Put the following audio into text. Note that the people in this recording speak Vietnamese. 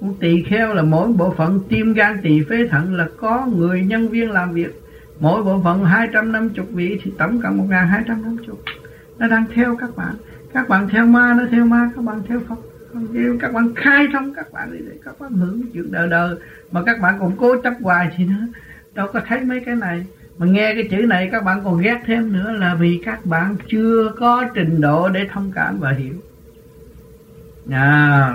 một tỳ kheo là mỗi bộ phận tim gan tỳ phế thận là có người nhân viên làm việc. Mỗi bộ phận 250 vị thì tổng cộng 1250 nó đang theo các bạn. Các bạn theo ma nó theo ma. Các bạn theo Phật. Các bạn khai thông các bạn đi để các bạn hưởng chuyện đời đời. Mà các bạn còn cố chấp hoài thì nó đâu có thấy mấy cái này. Mà nghe cái chữ này các bạn còn ghét thêm nữa là vì các bạn chưa có trình độ để thông cảm và hiểu. À,